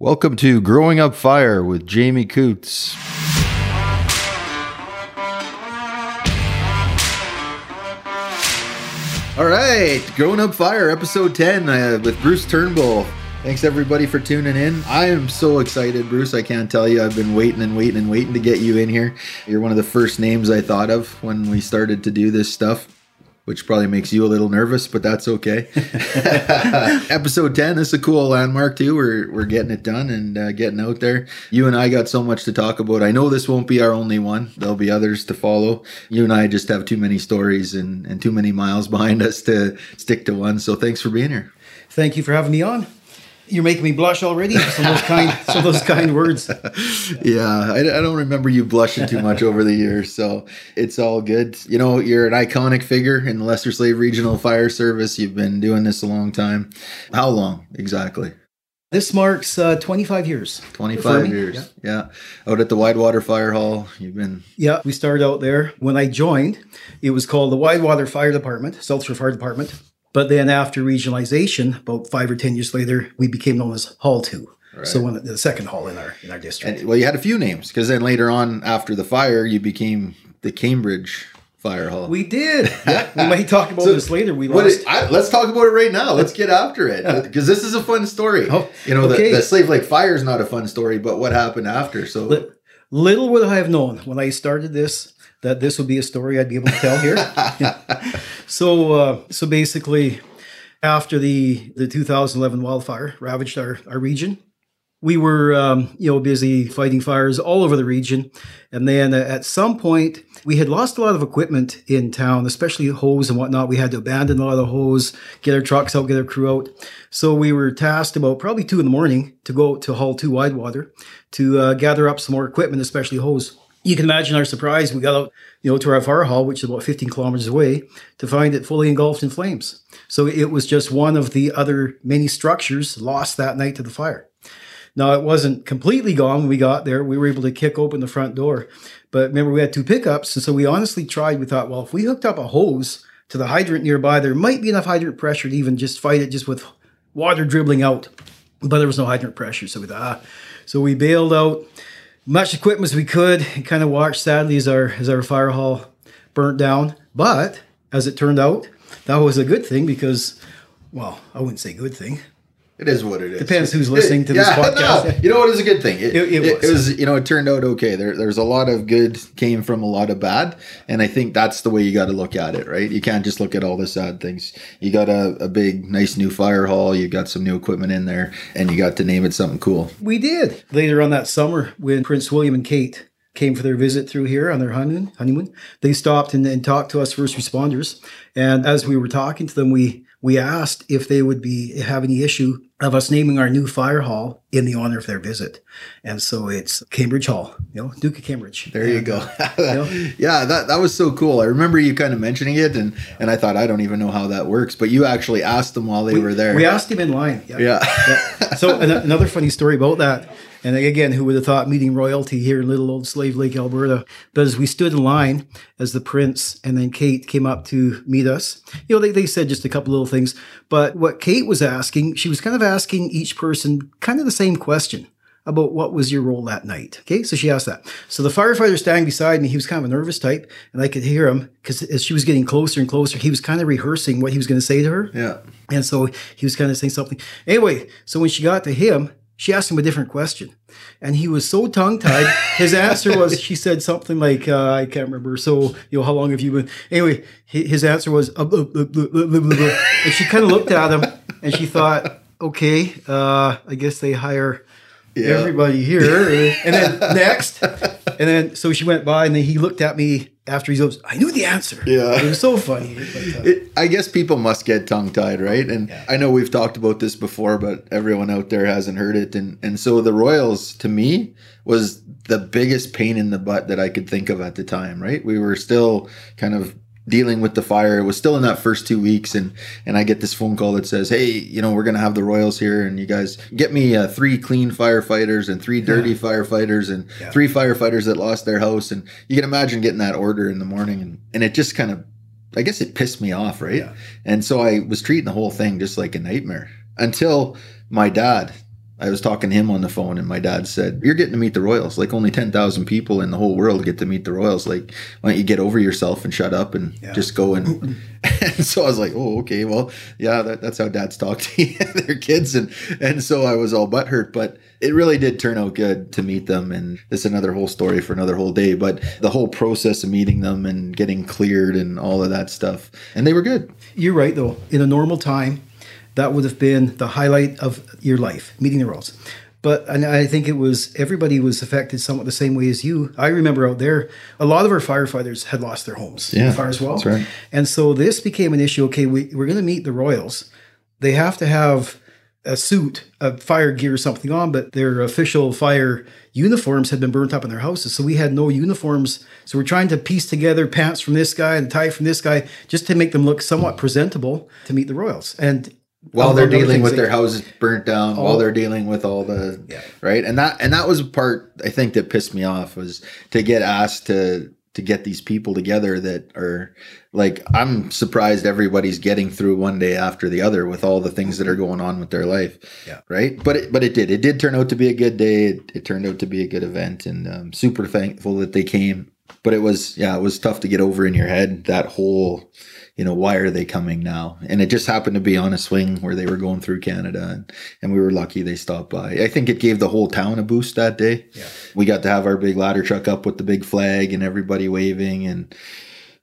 Welcome to Growing Up Fire with Jamie Coutts. All right, Growing Up Fire, episode 10 uh, with Bruce Turnbull. Thanks everybody for tuning in. I am so excited, Bruce. I can't tell you. I've been waiting and waiting and waiting to get you in here. You're one of the first names I thought of when we started to do this stuff which probably makes you a little nervous, but that's okay. Episode 10 this is a cool landmark too. We're, we're getting it done and uh, getting out there. You and I got so much to talk about. I know this won't be our only one. There'll be others to follow. You and I just have too many stories and, and too many miles behind us to stick to one. So thanks for being here. Thank you for having me on. You're making me blush already. Some of those kind, some of those kind words. yeah, I, I, don't remember you blushing too much over the years, so it's all good. You know, you're an iconic figure in the Lesser Slave Regional Fire Service. You've been doing this a long time. How long exactly? This marks uh, 25 years. 25 years. Yeah. yeah. Out at the Widewater Fire Hall, you've been. Yeah, we started out there. When I joined, it was called the Widewater Fire Department, South Shore Fire Department. But then after regionalization, about five or 10 years later, we became known as Hall 2. Right. So one, the second hall in our in our district. And, well, you had a few names because then later on, after the fire, you became the Cambridge Fire Hall. We did. Yeah, we might talk about so, this later. We lost. I, let's talk about it right now. Let's get after it because this is a fun story. Oh, you know, okay. the, the Slave Lake Fire is not a fun story, but what happened after? So little would I have known when I started this that this would be a story I'd be able to tell here. so, uh, so basically, after the the 2011 wildfire ravaged our, our region, we were um, you know busy fighting fires all over the region, and then uh, at some point we had lost a lot of equipment in town, especially hose and whatnot. We had to abandon a lot of the hose, get our trucks out, get our crew out. So we were tasked about probably two in the morning to go to Hall Two Widewater to uh, gather up some more equipment, especially hose you can imagine our surprise. We got out, you know, to our fire hall, which is about 15 kilometers away, to find it fully engulfed in flames. So it was just one of the other many structures lost that night to the fire. Now it wasn't completely gone when we got there. We were able to kick open the front door, but remember we had two pickups, and so we honestly tried. We thought, well, if we hooked up a hose to the hydrant nearby, there might be enough hydrant pressure to even just fight it just with water dribbling out. But there was no hydrant pressure, so we thought, ah. so we bailed out much equipment as we could and kind of watched sadly as our as our fire hall burnt down. But as it turned out, that was a good thing because, well, I wouldn't say good thing. It is what it is. Depends who's listening to this yeah, podcast. No, you know what is a good thing? It, it, it, was. was. You know, it turned out okay. There, there's a lot of good came from a lot of bad, and I think that's the way you got to look at it, right? You can't just look at all the sad things. You got a, a big, nice new fire hall. You got some new equipment in there, and you got to name it something cool. We did later on that summer when Prince William and Kate came for their visit through here on their honeymoon. Honeymoon, they stopped and, and talked to us first responders, and as we were talking to them, we we asked if they would be have any issue of us naming our new fire hall in the honor of their visit. And so it's Cambridge Hall, you know, Duke of Cambridge. There you go. Uh, you know? yeah, that, that was so cool. I remember you kind of mentioning it and, and I thought, I don't even know how that works, but you actually asked them while they we, were there. We asked him in line. Yeah. yeah. yeah. So another funny story about that and again, who would have thought meeting royalty here in little old Slave Lake, Alberta? But as we stood in line, as the prince and then Kate came up to meet us, you know, they, they said just a couple little things. But what Kate was asking, she was kind of asking each person kind of the same question about what was your role that night. Okay, so she asked that. So the firefighter standing beside me, he was kind of a nervous type, and I could hear him because as she was getting closer and closer, he was kind of rehearsing what he was going to say to her. Yeah. And so he was kind of saying something. Anyway, so when she got to him, she asked him a different question. And he was so tongue tied. His answer was, she said something like, uh, I can't remember. So, you know, how long have you been? Anyway, his answer was, uh, blah, blah, blah, and she kind of looked at him and she thought, okay, uh, I guess they hire yeah. everybody here. and then next. And then, so she went by and then he looked at me after he goes, I knew the answer. Yeah. It was so funny. it, I guess people must get tongue tied, right? And yeah. I know we've talked about this before, but everyone out there hasn't heard it. And, and so the Royals, to me, was the biggest pain in the butt that I could think of at the time, right? We were still kind of dealing with the fire. It was still in that first two weeks, and and I get this phone call that says, "Hey, you know, we're gonna have the Royals here, and you guys get me uh, three clean firefighters and three dirty yeah. firefighters and yeah. three firefighters that lost their house." And you can imagine getting that order in the morning, and and it just kind of, I guess, it pissed me off, right? Yeah. And so I was treating the whole thing just like a nightmare until my dad I was talking to him on the phone, and my dad said, "You're getting to meet the Royals. Like only ten thousand people in the whole world get to meet the Royals. Like, why don't you get over yourself and shut up and Yeah. just go and?" and so I was like, "Oh, okay. Well, yeah, that, that's how dads talk to their kids." And and so I was all butthurt, but it really did turn out good to meet them. And it's another whole story for another whole day. But the whole process of meeting them and getting cleared and all of that stuff, and they were good. You're right, though. In a normal time, that would have been the highlight of your life, meeting the Royals. But and I think it was everybody was affected somewhat the same way as you. I remember out there, a lot of our firefighters had lost their homes in Yeah, the fire as well. that's right. And so this became an issue. Okay, we, we're going to meet the Royals. They have to have a suit, a fire gear, or something on, but their official fire uniforms had been burnt up in their houses. So we had no uniforms. So we're trying to piece together pants from this guy and tie from this guy just to make them look somewhat presentable to meet the Royals. And while they're dealing with their houses burnt down while they're dealing with all the Yeah. right? And that and that was a part i think that pissed me off was to get asked to to get these people together that are like i'm surprised everybody's getting through one day after the other with all the things that are going on with their life Yeah. right? But it but it did. It did turn out to be a good day. It, it turned out to be a good event and um, super thankful that they came. But it was yeah it was tough to get over in your head that whole you know, why are they coming now? And it just happened to be on a swing where they were going through Canada, and, and we were lucky they stopped by. I think it gave the whole town a boost that day. Yeah. We got to have our big ladder truck up with the big flag and everybody waving, and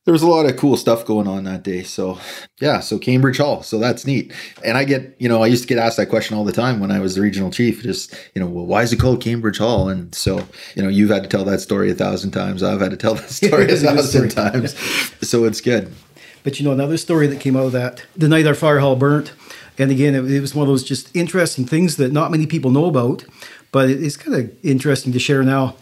there was a lot of cool stuff going on that day. So, yeah, so Cambridge Hall, so that's neat. And I get, you know, I used to get asked that question all the time when I was the regional chief. Just, you know, well, why is it called Cambridge Hall? And so, you know, you've had to tell that story a thousand times. I've had to tell that story a It's a good thousand times. So it's good. But you know, another story that came out of that the night our fire hall burnt, and again, it, it was one of those just interesting things that not many people know about, but it- it's kind of interesting to share now.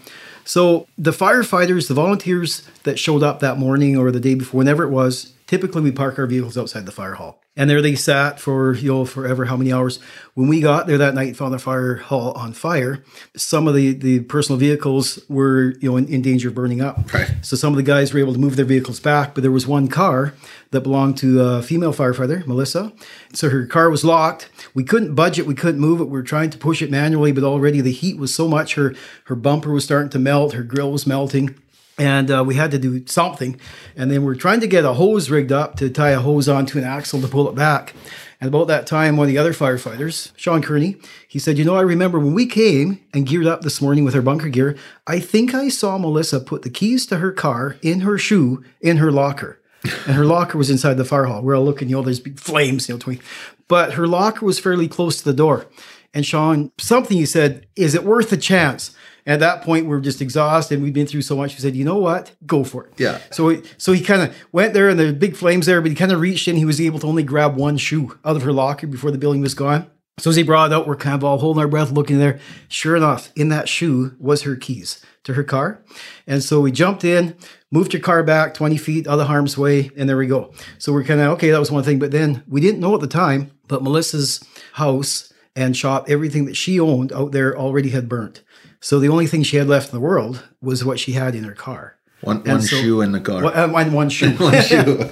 So the firefighters, the volunteers that showed up that morning or the day before, whenever it was, typically we park our vehicles outside the fire hall. And there they sat for, you know, forever, how many hours. When we got there that night found the fire hall on fire, some of the, the personal vehicles were, you know, in, in danger of burning up. Right. So some of the guys were able to move their vehicles back, but there was one car that belonged to a female firefighter, Melissa. So her car was locked. We couldn't budge it. We couldn't move it. We were trying to push it manually, but already the heat was so much. Her her bumper was starting to melt. Her grill was melting. And uh, we had to do something. And then we're trying to get a hose rigged up to tie a hose onto an axle to pull it back. And about that time, one of the other firefighters, Sean Kearney, he said, You know, I remember when we came and geared up this morning with our bunker gear, I think I saw Melissa put the keys to her car in her shoe in her locker. And her locker was inside the fire hall. We're all looking, you know, there's big flames, you know, between. But her locker was fairly close to the door. And Sean, something he said, Is it worth a chance? At that point, we're just exhausted. We've been through so much. We said, you know what? Go for it. Yeah. So, he, so he kind of went there, and the big flames there, but he kind of reached in. He was able to only grab one shoe out of her locker before the building was gone. So as he brought it out, we're kind of all holding our breath, looking there. Sure enough, in that shoe was her keys to her car. And so we jumped in, moved your car back 20 feet out of harm's way, and there we go. So we're kind of, okay, that was one thing. But then we didn't know at the time, but Melissa's house and shop, everything that she owned out there already had burnt. So the only thing she had left in the world was what she had in her car. One, one so- shoe in the car. One, uh, one, shoe. One shoe.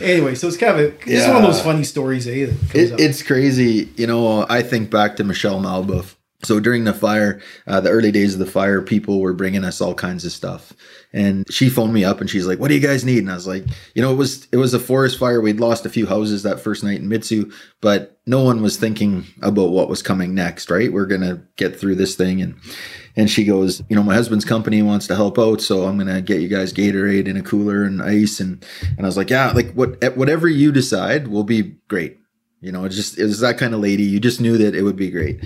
anyway, so it's kind of a, it's one of those funny stories, eh? It, up. it's crazy. You know, I think back to Michelle Malbuff. So during the fire, uh, the early days of the fire, people were bringing us all kinds of stuff. And she phoned me up and she's like, "What do you guys need?" And I was like, "You know, it was it was a forest fire. We'd lost a few houses that first night in Mitsue, but no one was thinking about what was coming next. Right? We're gonna get through this thing." And and she goes, "You know, my husband's company wants to help out, so I'm gonna get you guys Gatorade and a cooler and ice." And and I was like, "Yeah, like what whatever you decide will be great." You know, it just it was that kind of lady. You just knew that it would be great.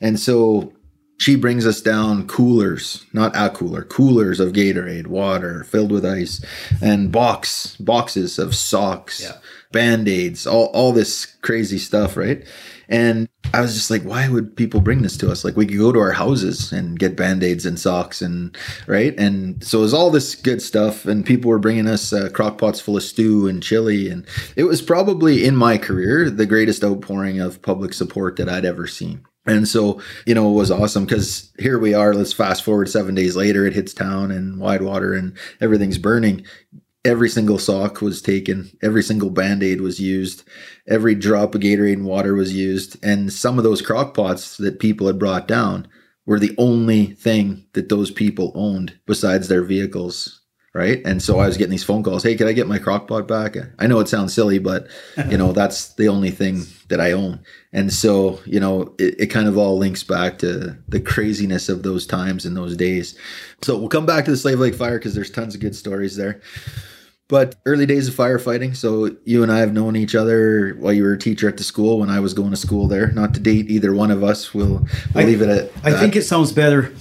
And so she brings us down coolers, not a cooler, coolers of Gatorade, water filled with ice, and box boxes of socks, Yeah. band-aids, all, all this crazy stuff, right? And I was just like, why would people bring this to us? Like we could go to our houses and get band-aids and socks and right. And so it was all this good stuff. And people were bringing us uh, crock pots full of stew and chili. And it was probably in my career, the greatest outpouring of public support that I'd ever seen. And so, you know, it was awesome because here we are. Let's fast forward seven days later. It hits town and Widewater and everything's burning. Every single sock was taken, every single band aid was used, every drop of Gatorade and water was used, and some of those crock pots that people had brought down were the only thing that those people owned besides their vehicles. Right. And so I was getting these phone calls. Hey, can I get my crock pot back? I know it sounds silly, but you know, that's the only thing that I own. And so, you know, it, it kind of all links back to the craziness of those times and those days. So we'll come back to the Slave Lake fire because there's tons of good stories there. But early days of firefighting. So you and I have known each other while you were a teacher at the school when I was going to school there. Not to date either one of us. We'll, we'll I, leave it at. I that. think it sounds better.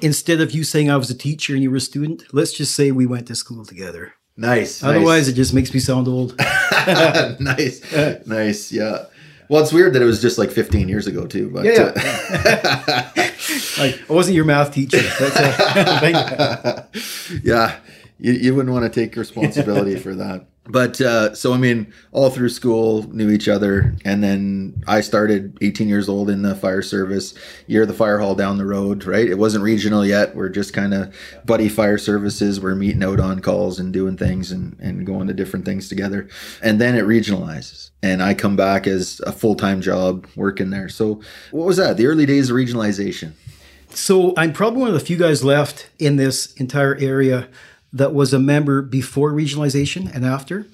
Instead of you saying I was a teacher and you were a student, let's just say we went to school together. nice. Otherwise, it just makes me sound old. nice, nice, nice. Yeah. Well, it's weird that it was just like 15 years ago too. But Yeah, uh, like I wasn't your math teacher. Yeah, you, you wouldn't want to take responsibility for that. But uh, so I mean, all through school, knew each other, and then I started 18 years old in the fire service. You're the fire hall down the road, right? It wasn't regional yet. We're just kind of buddy fire services. We're meeting out on calls and doing things and and going to different things together, and then it regionalizes. And I come back as a full time job working there. So what was that? The early days of regionalization. So I'm probably one of the few guys left in this entire area that was a member before regionalization and after.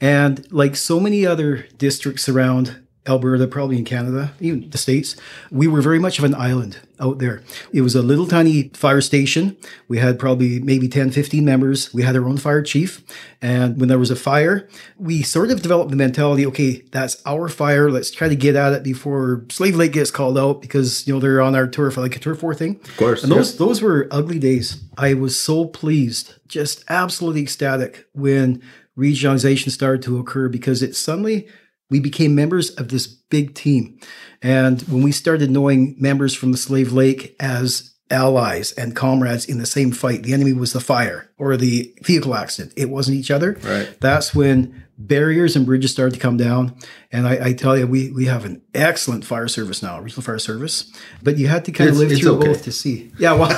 And like so many other districts around Alberta, probably in Canada, even the States, we were very much of an island out there. It was a little tiny fire station. We had probably maybe 10, 15 members. We had our own fire chief. And when there was a fire, we sort of developed the mentality, okay, that's our fire. Let's try to get at it before Slave Lake gets called out because, you know, they're on our turf, like a turf war thing. Of course, And those, those were ugly days. I was so pleased, just absolutely ecstatic when regionalization started to occur because it suddenly we became members of this big team. And when we started knowing members from the Slave Lake as allies and comrades in the same fight, the enemy was the fire or the vehicle accident. It wasn't each other. Right. That's when barriers and bridges started to come down. And I, I tell you, we, we have an excellent fire service now, regional fire service. But you had to kind of live through okay. both to see. Yeah, well,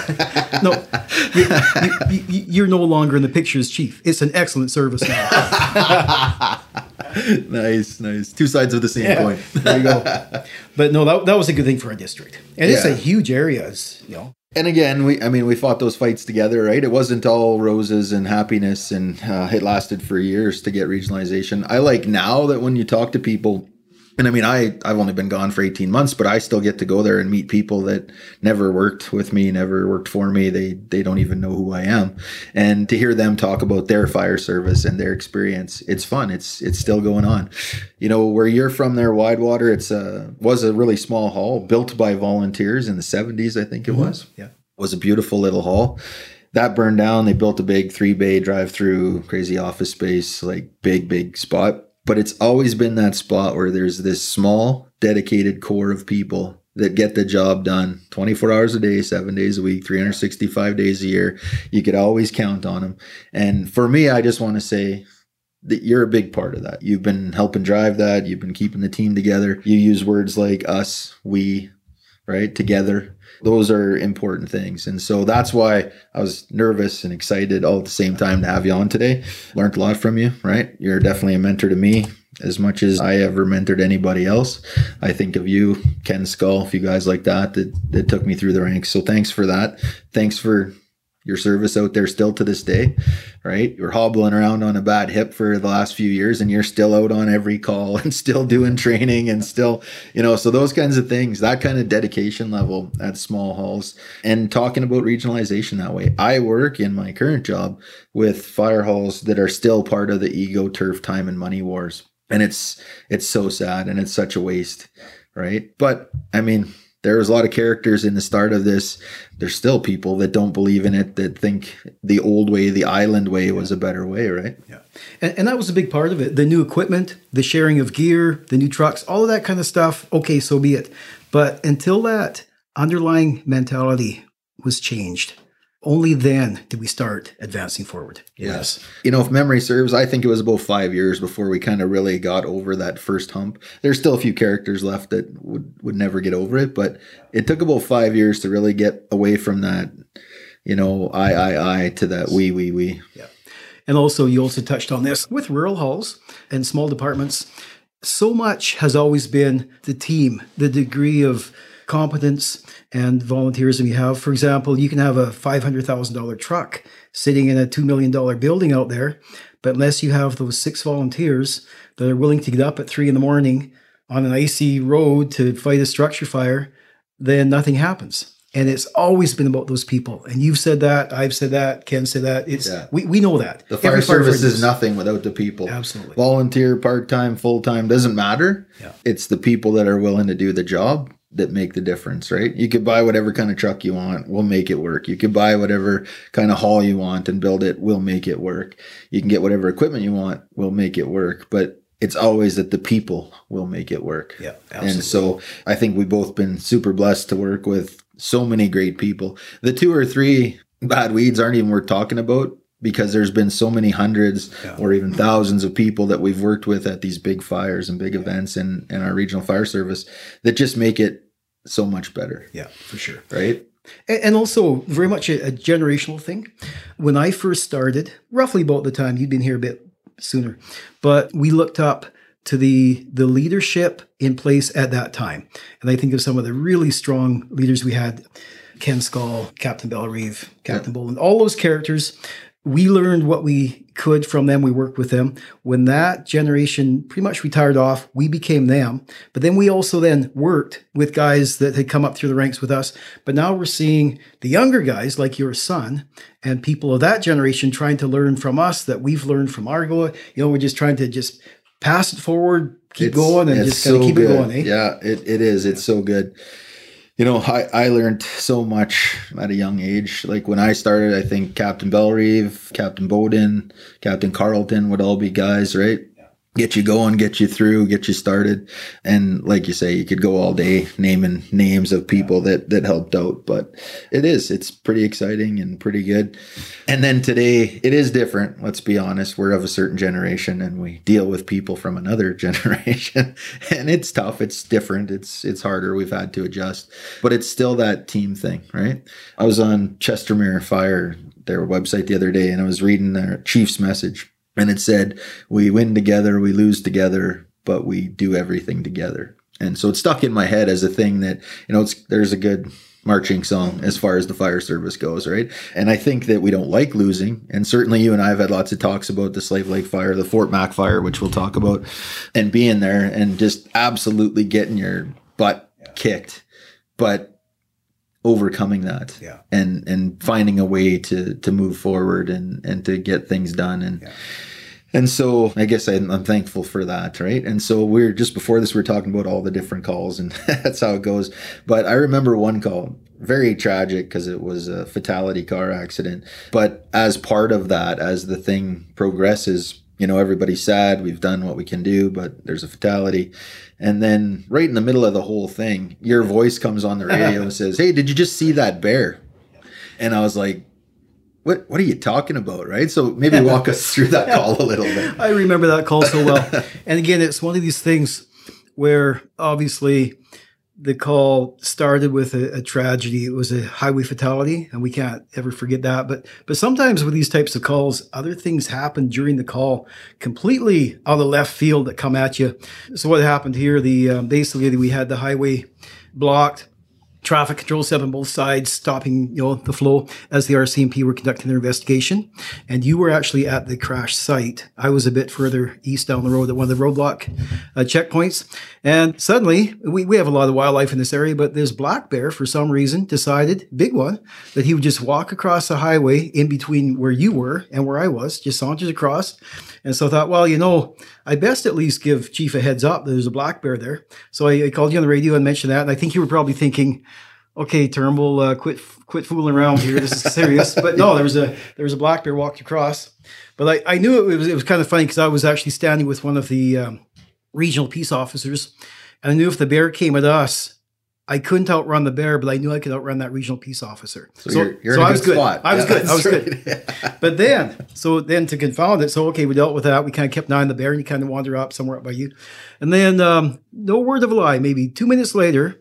no, you, you, you're no longer in the picture as chief. It's an excellent service now. nice, nice. Two sides of the same coin. there you go. But no, that, that was a good thing for our district. And it's a huge area, you know. And again, we I mean we fought those fights together, right? It wasn't all roses and happiness, and uh, it lasted for years to get regionalization. I like now that when you talk to people, and I mean I I've only been gone for eighteen months, but I still get to go there and meet people that never worked with me, never worked for me. They they don't even know who I am, and to hear them talk about their fire service and their experience, it's fun. It's it's still going on. You know where you're from there, Widewater. It's a was a really small hall built by volunteers in the seventies, I think it mm-hmm. was Yeah. was a beautiful little hall. That burned down. They built a big three bay drive through, crazy office space, like big, big spot. But it's always been that spot where there's this small, dedicated core of people that get the job done 24 hours a day, seven days a week, 365 days a year. You could always count on them. And for me, I just want to say, that you're a big part of that. You've been helping drive that. You've been keeping the team together. You use words like us, we, right? Together. Those are important things. And so that's why I was nervous and excited all at the same time to have you on today. Learned a lot from you, right? You're definitely a mentor to me as much as I ever mentored anybody else. I think of you, Ken Skull, a few guys like that that, that took me through the ranks. So thanks for that. Thanks for your service out there still to this day, right? You're hobbling around on a bad hip for the last few years and you're still out on every call and still doing training and still, you know, so those kinds of things, that kind of dedication level at small halls and talking about regionalization that way. I work in my current job with fire halls that are still part of the ego turf time and money wars. And it's it's so sad and it's such a waste, right? But I mean, there was a lot of characters in the start of this. There's still people that don't believe in it, that think the old way, the island way, was a better way, right? Yeah. And, and that was a big part of it. The new equipment, the sharing of gear, the new trucks, all of that kind of stuff. Okay, so be it. But until that underlying mentality was changed, only then did we start advancing forward. Yes. You know, if memory serves, I think it was about five years before we kind of really got over that first hump. There's still a few characters left that would, would never get over it, but it took about five years to really get away from that, you know, I, I, I to that we, we, we. Yeah. And also, you also touched on this with rural halls and small departments. So much has always been the team, the degree of competence and volunteerism you have. For example, you can have a $500,000 truck sitting in a $2 million building out there, but unless you have those six volunteers that are willing to get up at three in the morning on an icy road to fight a structure fire, then nothing happens. And it's always been about those people. And you've said that, I've said that, Ken said that. It's Yeah. we, we know that. The fire Every service is nothing without the people. Absolutely. Volunteer, part time, full time, doesn't matter. Yeah. It's the people that are willing to do the job that make the difference, right? You could buy whatever kind of truck you want, we'll make it work. You could buy whatever kind of hall you want and build it, we'll make it work. You can get whatever equipment you want, we'll make it work. But it's always that the people will make it work. Yeah, absolutely. And so I think we've both been super blessed to work with so many great people. The two or three bad weeds aren't even worth talking about because there's been so many hundreds Yeah. or even thousands of people that we've worked with at these big fires and big events in, in our regional fire service that just make it so much better. yeah, for sure. Right? And also, very much a, a generational thing. When I first started, roughly about the time you'd been here a bit sooner, but we looked up to the the leadership in place at that time, and I think of some of the really strong leaders we had: Ken Skull, Captain Bellerive, Captain Boland, all those characters. We learned what we could from them. We worked with them. When that generation pretty much retired off, we became them. But then we also then worked with guys that had come up through the ranks with us. But now we're seeing the younger guys like your son and people of that generation trying to learn from us that we've learned from Argo. You know, we're just trying to just pass it forward, keep It's- going, and just kind of so keep good. it going. Eh? Yeah, it, it is. It's so good. You know, I, I learned so much at a young age. Like when I started, I think Captain Bellerive, Captain Bowden, Captain Carlton would all be guys, right? Get you going, get you through, get you started. And like you say, you could go all day naming names of people that that helped out. But it is, it's pretty exciting and pretty good. And then today it is different. Let's be honest. We're of a certain generation and we deal with people from another generation. and it's tough. It's different. It's it's harder. We've had to adjust. But it's still that team thing, right? I was on Chestermere Fire, their website the other day, and I was reading their chief's message. And it said, We win together, we lose together, but we do everything together. And so it stuck in my head as a thing that, you know, it's there's a good marching song as far as the fire service goes, right? And I think that we don't like losing. And certainly you and I have had lots of talks about the Slave Lake fire, the Fort Mac fire, which we'll talk about, and being there and just absolutely getting your butt kicked. But overcoming that Yeah. and and finding a way to to move forward and and to get things done and Yeah. and so I guess I'm, I'm thankful for that, right? And so we're just before this, we are talking about all the different calls, and that's how it goes. But I remember one call, very tragic because it was a fatality car accident. But as part of that, as the thing progresses, you know, everybody's sad. We've done what we can do, but there's a fatality. And then right in the middle of the whole thing, your voice comes on the radio and says, Hey, did you just see that bear? And I was like, what, what are you talking about? Right. So maybe walk us through that call a little bit. I remember that call so well. and again, it's one of these things where obviously the call started with a, a tragedy. It was a highway fatality, and we can't ever forget that. But but sometimes with these types of calls, other things happen during the call, completely out of left field that come at you. So what happened here? The um, basically we had the highway blocked traffic control set on both sides, stopping you know the flow as the RCMP were conducting their investigation. And you were actually at the crash site. I was a bit further east down the road at one of the roadblock uh, checkpoints. And suddenly, we, we have a lot of wildlife in this area, but this black bear, for some reason, decided, big one, that he would just walk across the highway in between where you were and where I was, just saunters across. And so I thought, well, you know, I best at least give Chief a heads up that there's a black bear there. So I, I called you on the radio and mentioned that. And I think you were probably thinking, okay, Turnbull, uh, quit quit fooling around here. This is serious. but no, there was a there was a black bear walked across. But I, I knew it was it was kind of funny because I was actually standing with one of the um, regional peace officers, and I knew if the bear came at us. I couldn't outrun the bear, but I knew I could outrun that regional peace officer. So, you're, you're in a I good was good. spot. I was Yeah, good. I was good. But then, so then to confound it, so okay, we dealt with that. We kind of kept an eye on the bear, and you kind of wander up somewhere up by you. And then, um, no word of a lie, maybe two minutes later,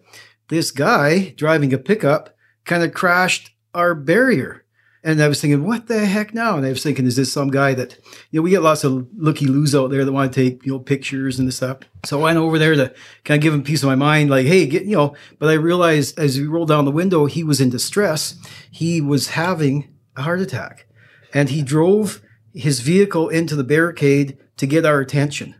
this guy driving a pickup kind of crashed our barrier. And I was thinking, what the heck now? And I was thinking, is this some guy that, you know, we get lots of looky loos out there that want to take, you know, pictures and this stuff. So I went over there to kind of give him piece of my mind, like, hey, get, you know, but I realized as we rolled down the window, he was in distress. He was having a heart attack and he drove his vehicle into the barricade to get our attention.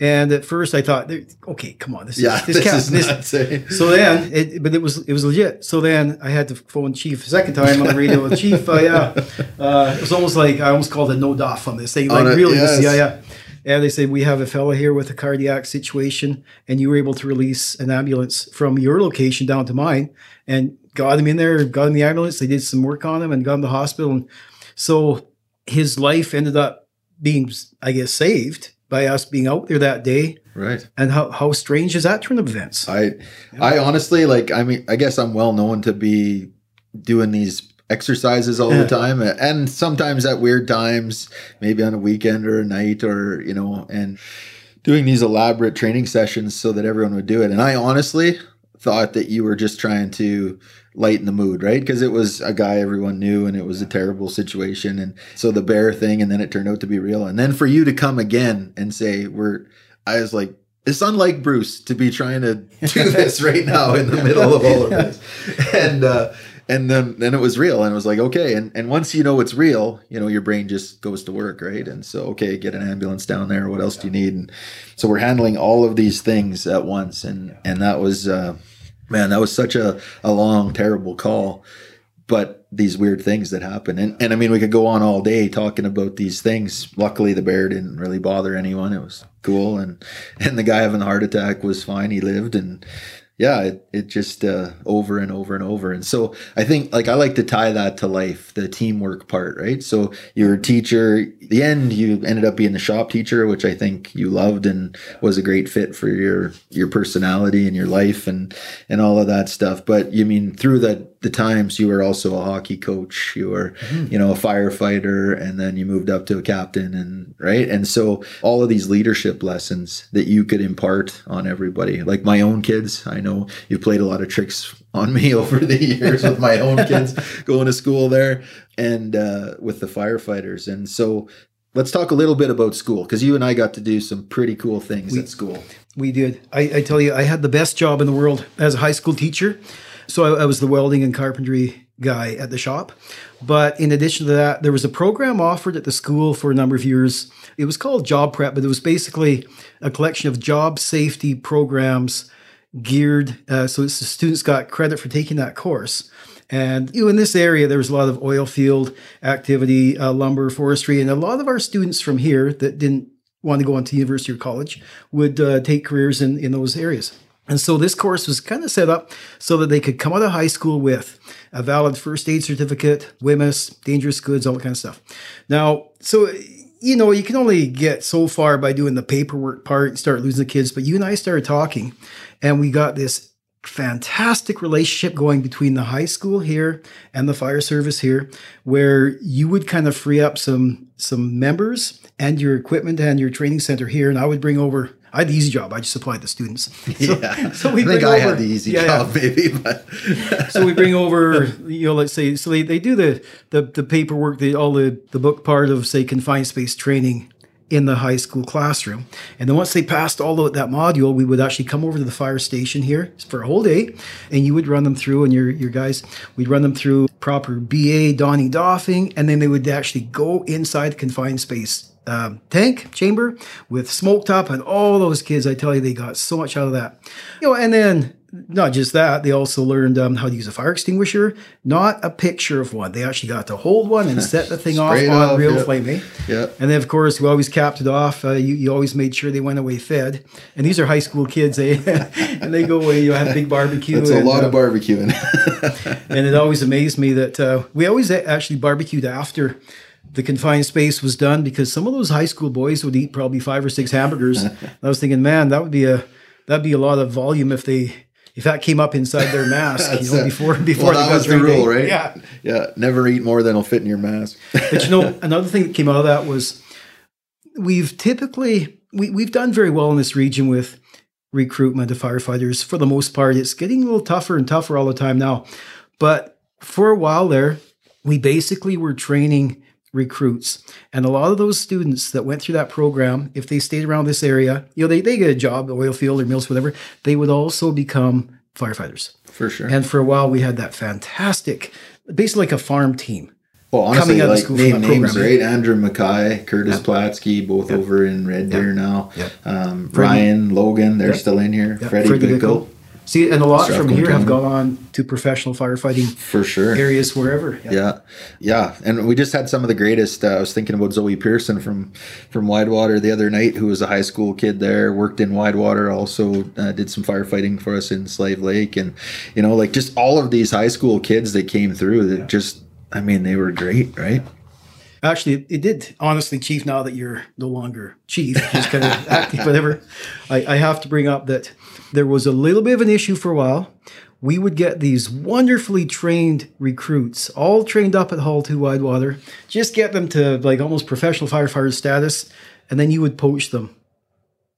And at first, I thought, okay, come on, this Yeah, is this, this can't- is this- safe. So then, it, but it was it was legit. So then, I had to phone Chief a second time on the radio. Chief, uh, yeah, uh, it was almost like I almost called a no duff on this thing. Like it, really, this- yes. yeah, yeah. And they said we have a fella here with a cardiac situation, and you were able to release an ambulance from your location down to mine, and got him in there, got him the ambulance. They did some work on him and got him to the hospital. And so his life ended up being, I guess, saved by us being out there that day. Right. And how, how strange is that turn of events? I I honestly like I mean I guess I'm well known to be doing these exercises all Yeah. the time and sometimes at weird times maybe on a weekend or a night or you know and doing these elaborate training sessions so that everyone would do it and I honestly thought that you were just trying to lighten the mood right? Because it was a guy everyone knew and it was a terrible situation. And so the bear thing and then it turned out to be real. And then for you to come again and say we're I was like it's unlike Bruce to be trying to do this right now in the middle of all of this. And uh and then then it was real and it was like okay. And and once you know it's real, you know your brain just goes to work, right? And so okay, get an ambulance down there, what else do you need? And so we're handling all of these things at once. And and that was uh man, that was such a a long terrible call. But these weird things that happen. And, and i mean we could go on all day talking about these things. Luckily the bear didn't really bother anyone. It was cool. And and the guy having a heart attack was fine. He lived and yeah it, it just uh, over and over and over. And so i think like i like to tie that to life the teamwork part right? So you're a teacher the end you ended up being the shop teacher which i think you loved and was a great fit for your your personality and your life and and all of that stuff. But you mean through the the times you were also a hockey coach you were you know a firefighter and then you moved up to a captain and right and so all of these leadership lessons that you could impart on everybody like my own kids i know you've played a lot of tricks on me over the years with my own kids going to school there and uh, with the firefighters and so let's talk a little bit about school because you and i got to do some pretty cool things at school We did. I, I tell you, I had the best job in the world as a high school teacher. So I, I was the welding and carpentry guy at the shop. But in addition to that, there was a program offered at the school for a number of years. It was called Job Prep, but it was basically a collection of job safety programs geared uh, so the students got credit for taking that course. And you know, in this area, there was a lot of oil field activity, uh, lumber, forestry, and a lot of our students from here that didn't want to go on to university or college would uh, take careers in, in those areas. And so this course was kind of set up so that they could come out of high school with a valid first aid certificate, WHMIS, dangerous goods, all that kind of stuff. Now, so you know, you can only get so far by doing the paperwork part and start losing the kids. But you and I started talking, and we got this fantastic relationship going between the high school here and the fire service here, where you would kind of free up some some members and your equipment and your training center here, and I would bring over. I had the easy job. I just supplied the students. So, yeah so we i think bring i over- had the easy Yeah, yeah job maybe but so we bring over, you know, let's say, so they, they do the, the the paperwork, the all the the book part of say confined space training in the high school classroom, and then once they passed all of that module, we would actually come over to the fire station here for a whole day, and you would run them through, and your your guys, we'd run them through proper BA donning doffing, and then they would actually go inside the confined space um, tank chamber with smoke top and all those kids. I tell you, they got so much out of that. You know, and then not just that, they also learned um, how to use a fire extinguisher, not a picture of one. They actually got to hold one and set the thing off on off, real yeah. flame. Eh? yeah And then, of course, we always capped it off. Uh, you, you always made sure they went away fed. And these are high school kids, eh? and they go away. You have a big barbecue. That's a lot uh, of barbecuing. and it always amazed me that uh, we always actually barbecued after the confined space was done because some of those high school boys would eat probably five or six hamburgers. I was thinking, man, that would be a that'd be a lot of volume if they if that came up inside their mask, you know, before before well, that was the rule, right? Yeah. yeah. Never eat more than will fit in your mask. But you know, another thing that came out of that was we've typically we, we've done very well in this region with recruitment of firefighters. For the most part, it's getting a little tougher and tougher all the time now. But for a while there, we basically were training recruits. And a lot of those students that went through that program, if they stayed around this area, you know, they, they get a job, oil field or mills, whatever, they would also become firefighters. For sure. And for a while, we had that fantastic, basically like a farm team. well, honestly, coming out of like school name names, right? Andrew Mackay, Curtis Platsky, both over in Red Deer now. Yep. Um, Ryan, Logan, they're Yep. still in here. Freddie, Freddie Bickle, Bickle. See, and a lot from here have gone on to professional firefighting for sure. areas wherever. Yeah, yeah, and we just had some of the greatest. Uh, I was thinking about Zoe Pearson from from Widewater the other night, who was a high school kid there, worked in Widewater, also uh, did some firefighting for us in Slave Lake, and you know, like just all of these high school kids that came through. That just, I mean, they were great, right? Actually, it, did. Honestly, Chief, now that you're no longer Chief, just kind of active, whatever, I, I have to bring up that there was a little bit of an issue for a while. We would get these wonderfully trained recruits, all trained up at Hall 2 Widewater, just get them to like almost professional firefighter status, and then you would poach them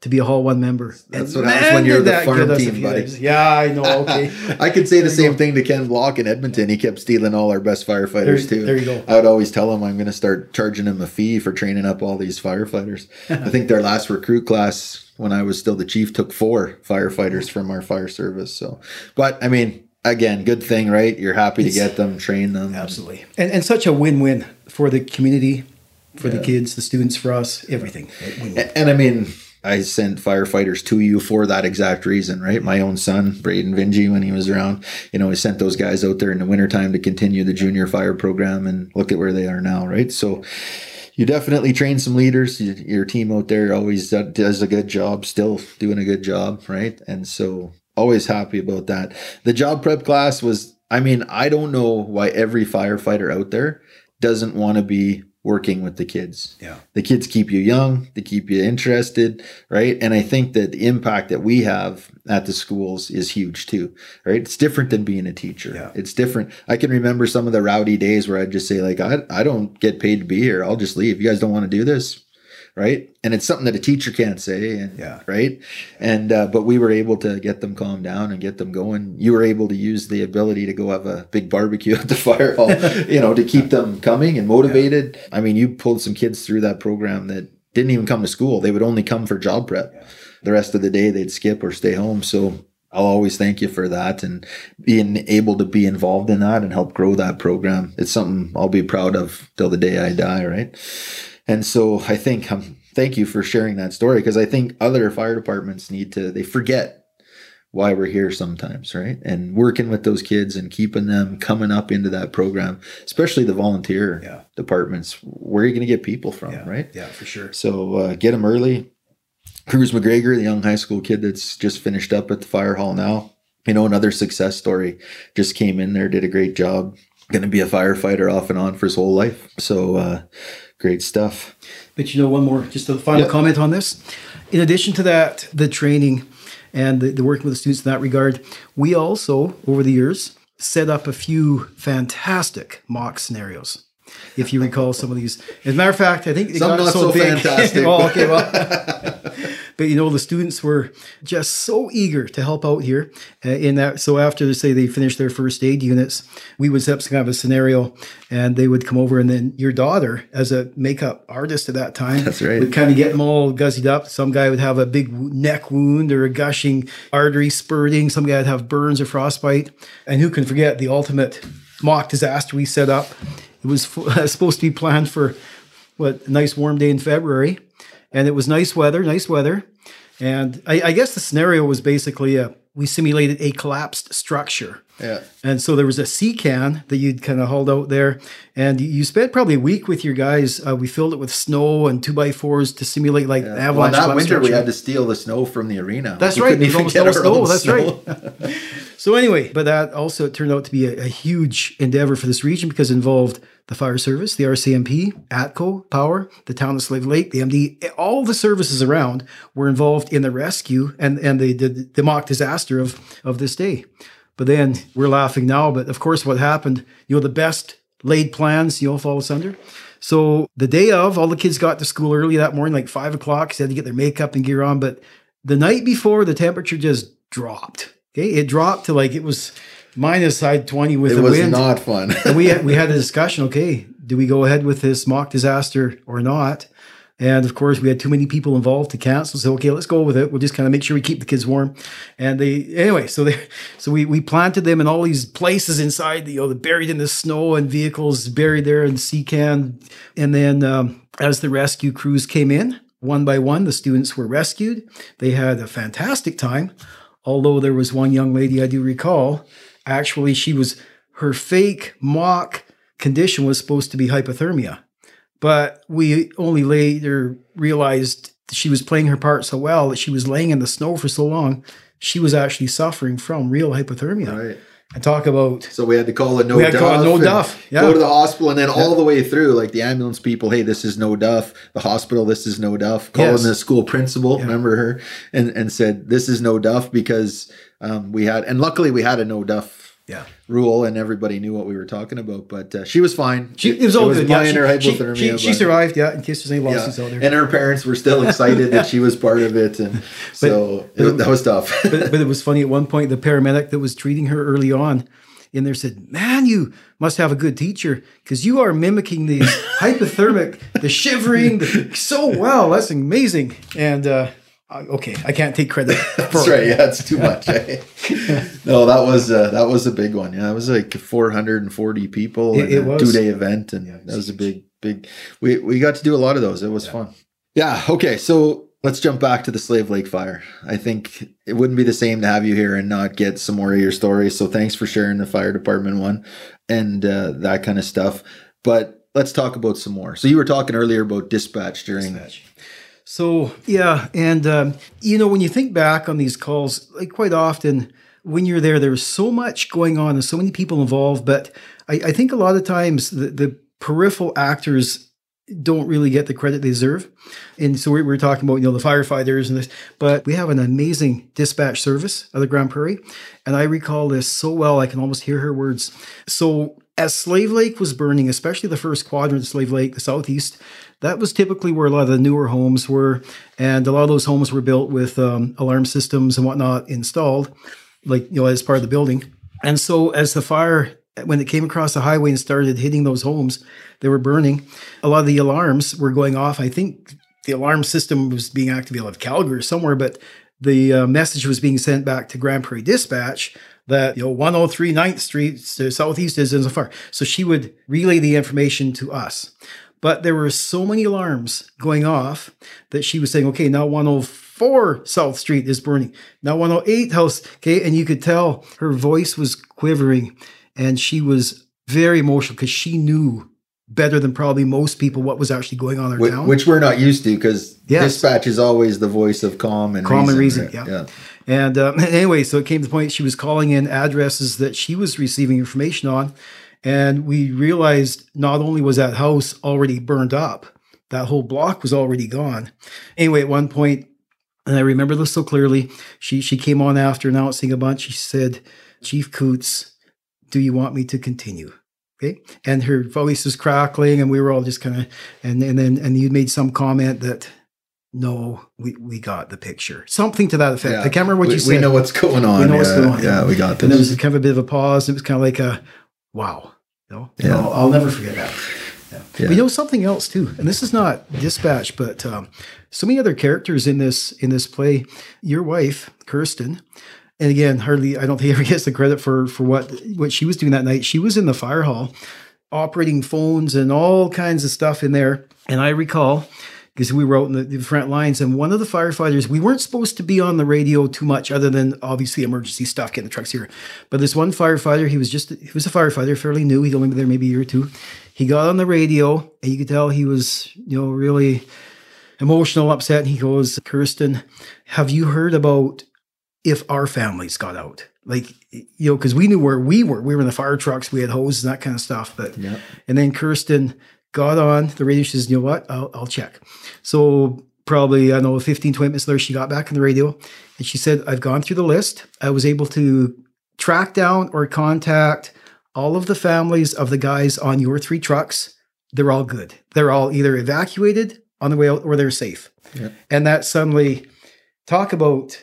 to be a Hall 1 member. That's And what happens when you're the farm get us a team, buddy. Yeah, I know. Okay. I could say the same thing to Ken Block in Edmonton. He kept stealing all our best firefighters There- too. there you go. I would always tell him I'm going to start charging him a fee for training up all these firefighters. I think their last recruit class, when I was still the chief, took four firefighters mm. from our fire service. So, but I mean, again, good thing, right? You're happy to get them, train them. Absolutely. And, and such a win win for the community, for the kids, the students, for us, everything. Win-win. And, and I mean, I sent firefighters to you for that exact reason, right? My own son, Braden Vingy, when he was around, you know, I sent those guys out there in the wintertime to continue the junior fire program and look at where they are now, right? So you definitely train some leaders. Your team out there always does a good job, still doing a good job, right? And so always happy about that. The job prep class was, I mean, I don't know why every firefighter out there doesn't want to be working with the kids. Yeah. the kids keep you young they keep you interested right? And i think that the impact that we have at the schools is huge too right? It's different than being a teacher. Yeah. it's different. I can remember some of the rowdy days where i'd just say like I, I don't get paid to be here. I'll just leave. You guys don't want to do this right? And it's something that a teacher can't say and Yeah. right? And uh, but we were able to get them calmed down and get them going. You were able to use the ability to go have a big barbecue at the fire hall you know to keep them coming and motivated. I mean you pulled some kids through that program that didn't even come to school. They would only come for job prep. The rest of the day they'd skip or stay home. So I'll always thank you for that and being able to be involved in that and help grow that program. It's something I'll be proud of till the day I die, right? And so I think um, thank you for sharing that story because I think other fire departments need to they forget why we're here sometimes, right? And working with those kids and keeping them coming up into that program, especially the volunteer Yeah. departments. Where are you going to get people from, Yeah. right? Yeah, for sure. So uh, get them early. Cruz McGregor, the young high school kid that's just finished up at the fire hall now, you know, another success story. Just came in there, did a great job. Going to be a firefighter off and on for his whole life. So uh, great stuff. But you know, one more, just a final Yeah. comment on this. In addition to that, the training and the, the working with the students in that regard, we also, over the years, set up a few fantastic mock scenarios. If you recall some of these, as a matter of fact, I think it Some got not so big. fantastic, oh, but- okay, well, but you know, the students were just so eager to help out here. Uh, in that, so after say they finished their first aid units, we would set up some kind of a scenario, and they would come over, and then your daughter, as a makeup artist at that time, That's right. would kind of get them all guzzied up. Some guy would have a big neck wound or a gushing artery spurting. Some guy would have burns or frostbite, and who can forget the ultimate mock disaster we set up? It was supposed to be planned for what a nice warm day in February, and it was nice weather, nice weather. And I, I guess the scenario was basically a, we simulated a collapsed structure. Yeah. And so there was a sea can that you'd kind of hauled out there, and you- spent probably a week with your guys. Uh, we filled it with snow and two by fours to simulate like Well, avalanche. that collapse winter we had to steal the snow from the arena. That's We right. couldn't even get our snow. That's snow. right. So anyway, but that also turned out to be a, a huge endeavor for this region because it involved the fire service, the RCMP, ATCO, Power, the town of Slave Lake, the MD, all the services around were involved in the rescue and and the the, the mock disaster of of this day. But then we're laughing now, but of course, what happened? You know, the best laid plans, you know, fall asunder. So the day of, all the kids got to school early that morning, like five o'clock. So they had to get their makeup and gear on. But the night before, the temperature just dropped. Okay, it dropped to like it was minus side 20 with It the was not fun. and we had, we had a discussion. Okay, do we go ahead with this mock disaster or not? And of course, we had too many people involved to cancel. So okay, let's go with it. We'll just kind of make sure we keep the kids warm. And they anyway, so they so we we planted them in all these places inside. You know, buried in the snow and vehicles buried there in sea can. And then um, as the rescue crews came in, one by one, the students were rescued. They had a fantastic time. Although there was one young lady I do recall, actually she was her fake mock condition was supposed to be hypothermia. But we only later realized she was playing her part so well that she was laying in the snow for so long, she was actually suffering from real hypothermia. right. And talk about So we had to call a no We had to duff. call a no duff, yeah. Go to the hospital and then all the way through, like the ambulance people, hey, this is no duff. The hospital, this is no duff. Calling Yes. the school principal, Yeah. remember her, and and said this is no duff because um, we had, and luckily we had a no duff yeah. rule and everybody knew what we were talking about. But uh, she was fine. She, it was all good. Yeah, minor she, hypothermia. she, she, she survived. Yeah, in case there's any yeah. out there. And her parents were still excited that she was part of it, and so it- that was tough. but, but it was funny at one point the paramedic that was treating her early on in there said man you must have a good teacher because you are mimicking the hypothermic the shivering the, so well that's amazing and uh okay i can't take credit for That's right. Yeah, it's too much. eh? no, that was uh, that was a big one. Yeah, it was like 440 people It- in it a was. two day event, and Yeah, that was a big, big. We we got to do a lot of those. It was fun. Yeah. Okay. So let's jump back to the Slave Lake fire. I think it wouldn't be the same to have you here and not get some more of your stories. So thanks for sharing the fire department one and uh, that kind of stuff. But let's talk about some more. So you were talking earlier about dispatch during. Dispatch. So yeah, and um, you know when you think back on these calls, like quite often when you're there, there's so much going on and so many people involved. But I, I think a lot of times the, the peripheral actors don't really get the credit they deserve. And so we we're talking about you know the firefighters and this, but we have an amazing dispatch service at the Grande Prairie, and I recall this so well I can almost hear her words. So as Slave Lake was burning, especially the first quadrant of Slave Lake, the southeast, that was typically where a lot of the newer homes were, and a lot of those homes were built with um, alarm systems and whatnot installed, like you know as part of the building. And so as the fire when it came across the highway and started hitting those homes, they were burning. A lot of the alarms were going off. I think the alarm system was being activated out of Calgary or somewhere, but the uh, message was being sent back to Grande Prairie Dispatch that you know 103 9th Street the uh, southeast is in a fire. So she would relay the information to us. But there were so many alarms going off that she was saying, okay, now 104 South Street is burning. Now 108 house. Okay. And you could tell her voice was quivering and she was very emotional because she knew better than probably most people what was actually going on in our Which, town. which we're not used to because Yes. dispatch is always the voice of calm and Calm and reason. reason, right? yeah. And um, anyway, so it came to the point she was calling in addresses that she was receiving information on. And we realized not only was that house already burned up, that whole block was already gone. Anyway, at one point, and I remember this so clearly, she she came on after announcing a bunch. She said, Chief Coutts, do you want me to continue? Okay. And her voice was crackling, and we were all just kind of, and, and then, and you made some comment that, no, we, we got the picture. Something to that effect. Yeah. I can't remember what we, you said. We know what's going on. We know yeah, what's going on. Yeah, we got and there this. was kind of a bit of a pause. It was kind of like a, wow. No, Yeah. I'll, I'll never forget that. Yeah. Yeah. We know something else too, and this is not dispatch, but um, so many other characters in this in this play. Your wife, Kirsten, and again, hardly I don't think ever gets the credit for for what what she was doing that night. She was in the fire hall, operating phones and all kinds of stuff in there. And I recall because we were out in the, the front lines, and one of the firefighters, we weren't supposed to be on the radio too much, other than obviously emergency stuff, getting the trucks here. But this one firefighter, he was just he was a firefighter, fairly new. He'd only been there maybe a year or two. He got on the radio, and you could tell he was, you know, really emotional, upset. And he goes, Kirsten, have you heard about if our families got out? Like, you know, because we knew where we were. We were in the fire trucks, we had hoses and that kind of stuff. But Yeah. and then Kirsten got on the radio. She says, you know what? I'll, I'll check. So probably, I don't know, 15, 20 minutes later, she got back on the radio and she said, I've gone through the list. I was able to track down or contact all of the families of the guys on your three trucks. They're all good. They're all either evacuated on the way out or they're safe. Yeah. And that suddenly talk about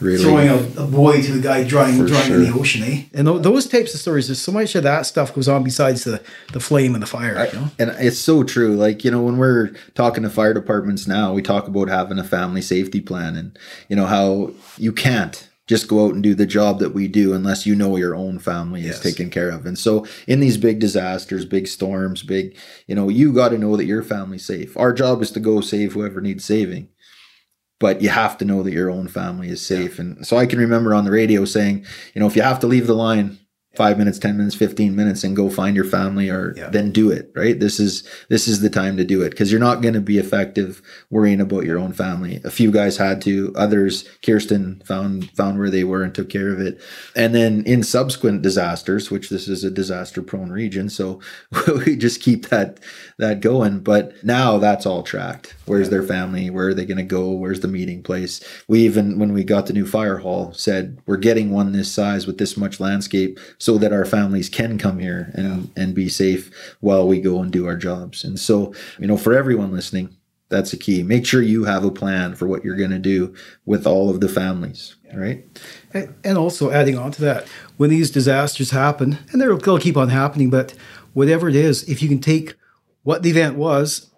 Really? throwing a, a buoy to the guy drawing For drawing in the ocean, eh? And tho- those types of stories, there's so much of that stuff goes on besides the the flame and the fire. you know? And it's so true. Like, you know, when we're talking to fire departments now, we talk about having a family safety plan and, you know, how you can't just go out and do the job that we do unless you know your own family is taken care of. And so in these big disasters, big storms, big, you know, you got to know that your family's safe. Our job is to go save whoever needs saving. But you have to know that your own family is safe. And so I can remember on the radio saying, you know, if you have to leave the line five minutes, 10 minutes, 15 minutes and go find your family or Yeah. then do it, right? This is, this is the time to do it because you're not going to be effective worrying about your own family. A few guys had to, others, Kirsten found, found where they were and took care of it. And then in subsequent disasters, which this is a disaster prone region. So we just keep that, that going. But now that's all tracked. Where's their family? Where are they going to go? Where's the meeting place? We even, when we got the new fire hall, said we're getting one this size with this much landscape so that our families can come here and, and be safe while we go and do our jobs. And so, you know, for everyone listening, that's a key. Make sure you have a plan for what you're going to do with all of the families, right? And- And also adding on to that, when these disasters happen, and they'll, they'll keep on happening, but whatever it is, if you can take what the event was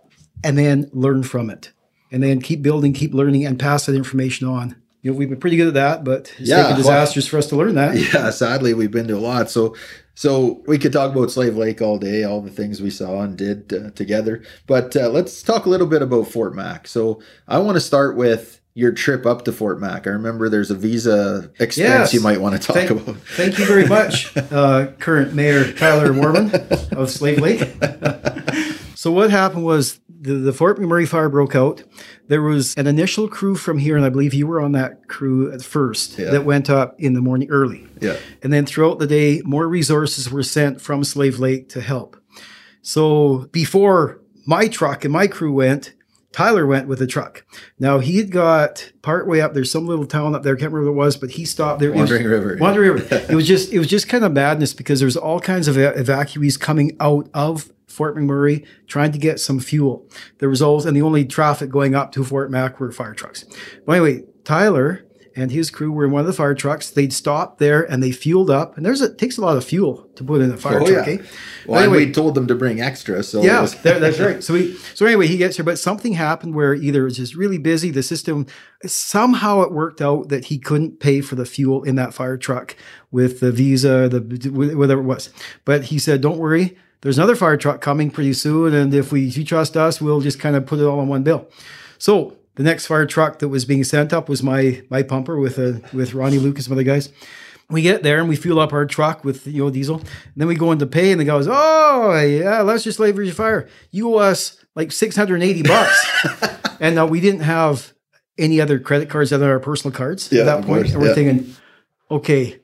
and then learn from it, and then keep building, keep learning, and pass that information on. You know, we've been pretty good at that, but it's Yeah, taken disasters for us to learn that. Yeah, sadly, we've been to a lot. So, so we could talk about Slave Lake all day, all the things we saw and did uh, together. But uh, let's talk a little bit about Fort Mac. So, I want to start with your trip up to Fort Mac. I remember there's a visa expense Yes. you might want to talk Thank, about. thank you very much, uh, current Mayor Tyler Warman of Slave Lake. so what happened was the, the Fort McMurray fire broke out. There was an initial crew from here, and I believe you were on that crew at first Yeah. that went up in the morning early. Yeah. And then throughout the day, more resources were sent from Slave Lake to help. So before my truck and my crew went, Tyler went with a truck. Now he had got part way up. There's some little town up there. I can't remember what it was, but he stopped there. It was- Wandering River. Wandering River. it was just it was just kind of madness because there's all kinds of evacuees coming out of Fort McMurray trying to get some fuel. There was always and the only traffic going up to Fort Mac were fire trucks. But anyway, Tyler and his crew were in one of the fire trucks. They'd stopped there and they fueled up. And there's a, it takes a lot of fuel to put in a fire Oh, truck. yeah. eh? Well, Anyway- and we told them to bring extra. So, yeah, was- that- that's right. So we, so anyway, he gets here, but something happened where either it was just really busy. The system somehow it worked out that he couldn't pay for the fuel in that fire truck with the visa, the whatever it was. But he said, "Don't worry, there's another fire truck coming pretty soon, and if we if you trust us, we'll just kind of put it all on one bill." So the next fire truck that was being sent up was my my pumper with a with Ronnie Lucas and some other guys. We get there and we fuel up our truck with you know diesel. And then we go into pay, and the guy goes, "Oh yeah, let's just leverage your fire. You owe us like six hundred and eighty bucks." and now we didn't have any other credit cards other than our personal cards Yeah, at that point. And we're yeah. thinking, okay,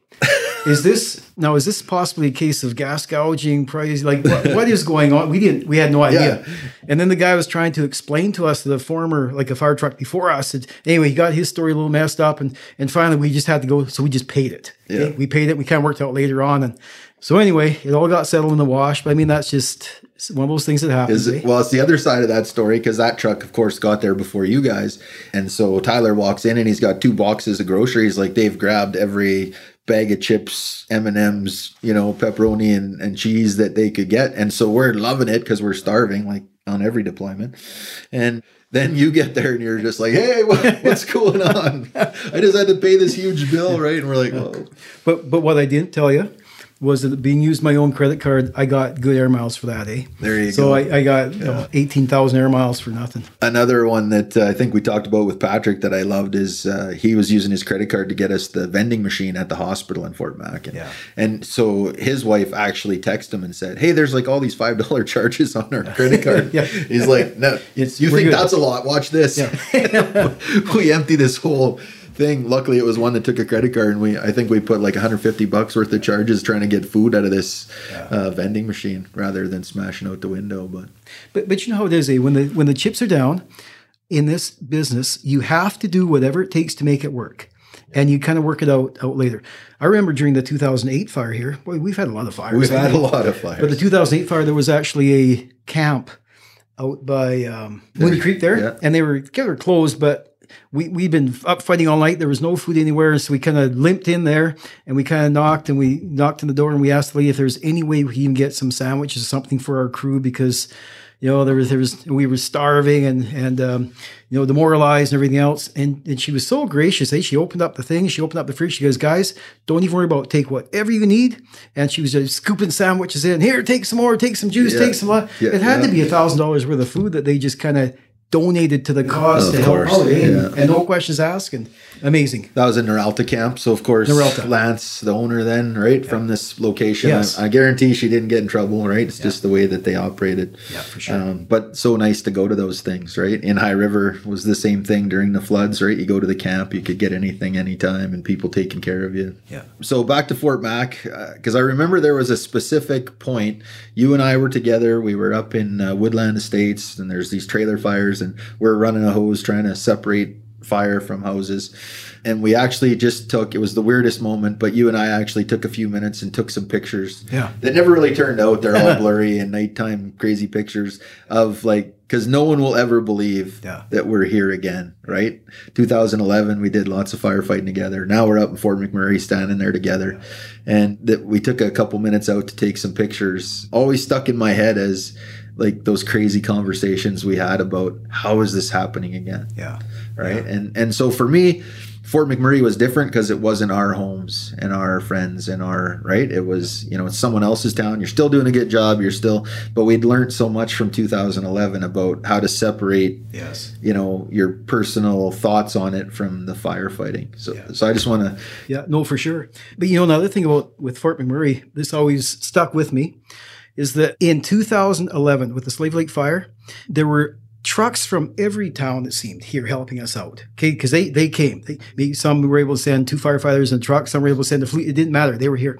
is this now? Is this possibly a case of gas gouging? Price like what, what is going on? We didn't. We had no idea. And then the guy was trying to explain to us the former like a fire truck before us. And anyway, he got his story a little messed up, and and finally we just had to go. So we just paid it. Yeah. we paid it. We kind of worked out later on, and so anyway, it all got settled in the wash. But I mean, that's just one of those things that happens. Is eh? it, well, it's the other side of that story because that truck, of course, got there before you guys, and so Tyler walks in and he's got two boxes of groceries. Like they've grabbed every bag of chips, M and M's, you know, pepperoni and, and cheese that they could get, and so we're loving it because we're starving, like on every deployment, and. Then you get there and you're just like, "Hey, what, what's going on? I just had to pay this huge bill, right?" And we're like, "Oh, But but what I didn't tell you was being used my own credit card, I got good air miles for that, eh? There you so go. I, I got you know, eighteen thousand air miles for nothing. Another one that uh, I think we talked about with Patrick that I loved is uh, he was using his credit card to get us the vending machine at the hospital in Fort Mac. And, Yeah. and so his wife actually texted him and said, Hey, there's like all these $5 charges on our credit card. Yeah. He's like, No, It's- you think good." that's a lot? Watch this. we empty this whole thing. Luckily, it was one that took a credit card, and we I think we put like 150 bucks worth of charges trying to get food out of this uh, vending machine rather than smashing out the window. But But but you know how it is, eh? When the when the chips are down in this business, you have to do whatever it takes to make it work. And you kind of work it out out later. I remember during the 2008 fire here. Boy, we've had a lot of fires. we've had a lot of fires. But the 2008 fire, there was actually a camp out by um, Mooney Creek there, yeah. and they were they were closed, but we we'd been up fighting all night. There was no food anywhere, so we kind of limped in there and we kind of knocked and we knocked on the door and we asked the lady if there's any way we can get some sandwiches or something for our crew because you know, there was there was we were starving and and um, you know demoralized and everything else. And and she was so gracious. Eh? She opened up the thing. She opened up the fridge. She goes, guys, don't even worry about it. take whatever you need. And she was just scooping sandwiches in. Here, take some more. Take some juice. Yeah. Take some. Yeah, it had yeah. to be a thousand dollars worth of food that they just kind of donated to the cause Of to help course, out. And, yeah. and no questions asked. And amazing. That was in Noralta camp. So, of course, Noralta. Lance, the owner, then, right, from this location. Yes. I, I guarantee she didn't get in trouble, right? It's just the way that they operated. Yeah, for sure. Um, but so nice to go to those things, right? In High River was the same thing during the floods, right? You go to the camp, you could get anything anytime and people taking care of you. Yeah. So back to Fort Mac, because I remember there was a specific point. You and I were together. We were up in uh, Woodland Estates, and there's these trailer fires, and we're running a hose trying to separate fire from hoses. And we actually just took. It was the weirdest moment, but you and I actually took a few minutes and took some pictures. Yeah. That never really turned out. They're all blurry and nighttime crazy pictures of like because no one will ever believe Yeah. that we're here again, right? 2011, we did lots of firefighting together. Now we're up in Fort McMurray standing there together. And that we took a couple minutes out to take some pictures. Always stuck in my head as like those crazy conversations we had about how is this happening again? Yeah. right? And and so for me, Fort McMurray was different because it wasn't our homes and our friends and our right. It was you know it's someone else's town. You're still doing a good job. You're still, but we'd learned so much from 2011 about how to separate Yes. you know your personal thoughts on it from the firefighting. So Yeah. so I just want to Yeah, no, for sure. But you know, another thing about with Fort McMurray, this always stuck with me, is that in 2011 with the Slave Lake fire, there were trucks from every town it seemed here helping us out. Okay, because they they came. They, some were able to send two firefighters in a truck. Some were able to send a fleet. It didn't matter. They were here.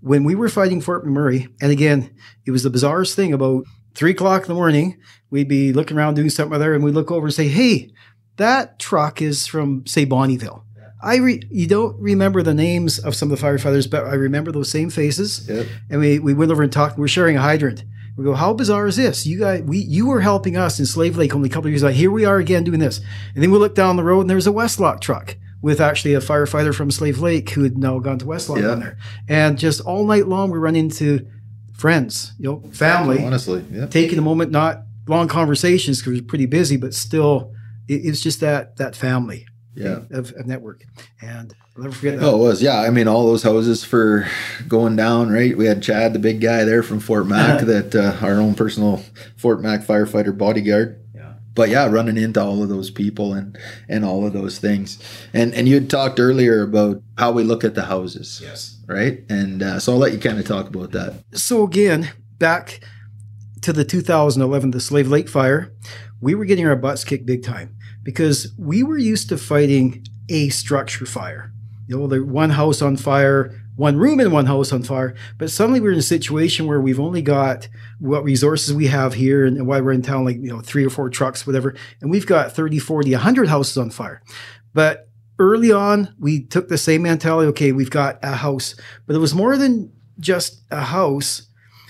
When we were fighting Fort McMurray, and again, it was the bizarrest thing. About three o'clock in the morning, we'd be looking around doing something there, and we'd look over and say, "Hey, that truck is from say Bonnyville." I re- you don't remember the names of some of the firefighters, but I remember those same faces. Yep. And we, we went over and talked. We're sharing a hydrant. We go, how bizarre is this? You guys, we you were helping us in Slave Lake only a couple of years ago. Here we are again doing this. And then we look down the road and there's a Westlock truck with actually a firefighter from Slave Lake who had now gone to Westlock Yeah. on there. And just all night long we run into friends, you know, family, honestly, yeah. taking a moment, not long conversations because we're pretty busy, but still, it, it's just that that family Yeah. of, of network. And I'll never forget that. Oh, it was. Yeah. I mean, all those houses for going down, right? We had Chad, the big guy there from Fort Mac, that uh, our own personal Fort Mac firefighter bodyguard. Yeah. But yeah, running into all of those people and and all of those things. And and you had talked earlier about how we look at the houses, Yes. right? And uh, so I'll let you kind of talk about that. So again, back to the 2011, the Slave Lake fire, we were getting our butts kicked big time because we were used to fighting a structure fire. You know, the one house on fire, one room in one house on fire. But suddenly we're in a situation where we've only got what resources we have here and, why we're in town, like, you know, three or four trucks, whatever. And we've got 30, 40, 100 houses on fire. But early on, we took the same mentality. Okay, we've got a house, but it was more than just a house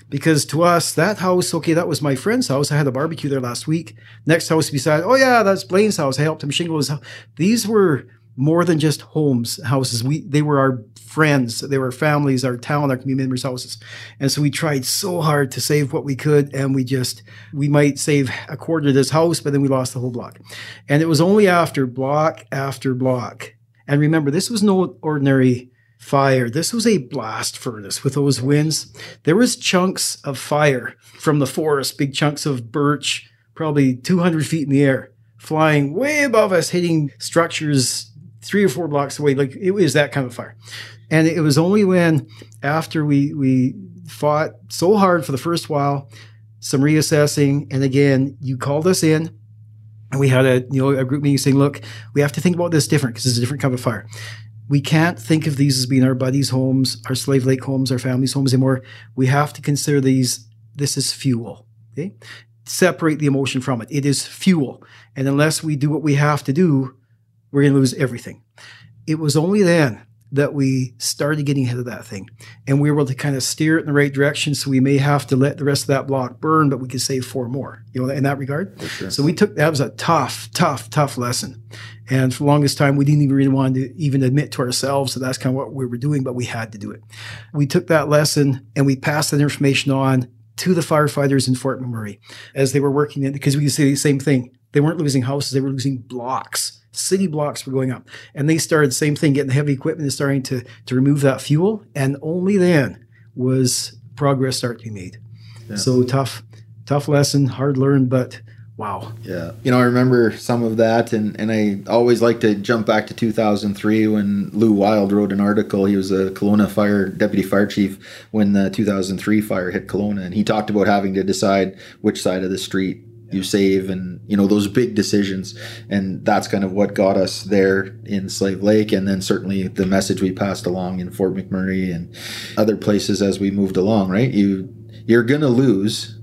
because to us, that house, okay, that was my friend's house. I had a barbecue there last week. Next house beside, oh yeah, that's Blaine's house. I helped him shingle his house. These were more than just homes, houses. We they were our friends, they were families, our town, our community members' houses. And so we tried so hard to save what we could, and we just we might save a quarter of this house, but then we lost the whole block. And it was only after block after block. And remember, this was no ordinary fire. This was a blast furnace with those winds. There was chunks of fire from the forest, big chunks of birch, probably 200 feet in the air, flying way above us, hitting structures three or four blocks away. Like it was that kind of fire. And it was only when, after we we fought so hard for the first while, some reassessing, and again, you called us in, and we had a you know a group meeting saying, look, we have to think about this different because it's a different kind of fire. We can't think of these as being our buddies' homes, our slave lake homes, our families' homes anymore. We have to consider these. This is fuel. Okay, separate the emotion from it. It is fuel, and unless we do what we have to do, we're going to lose everything. It was only then that we started getting ahead of that thing. And we were able to kind of steer it in the right direction so we may have to let the rest of that block burn but we could save four more you know in that regard. Sure. so we took that was a tough tough tough lesson. And for the longest time we didn't even really want to even admit to ourselves that that's kind of what we were doing but we had to do it. We took that lesson and we passed that information on to the firefighters in Fort McMurray as they were working in because we could say the same thing. They weren't losing houses they were losing blocks city blocks were going up and they started the same thing getting the heavy equipment and starting to to remove that fuel and only then was progress start to be made Yeah. so tough tough lesson hard learned but wow Yeah. You know, I remember some of that, and, and I always like to jump back to 2003 when Lou Wild wrote an article. He was a Kelowna fire deputy fire chief when the 2003 fire hit Kelowna, and he talked about having to decide which side of the street you save and you know those big decisions and that's kind of what got us there in slave lake and then certainly the message we passed along in fort mcmurray and other places as we moved along right you you're gonna lose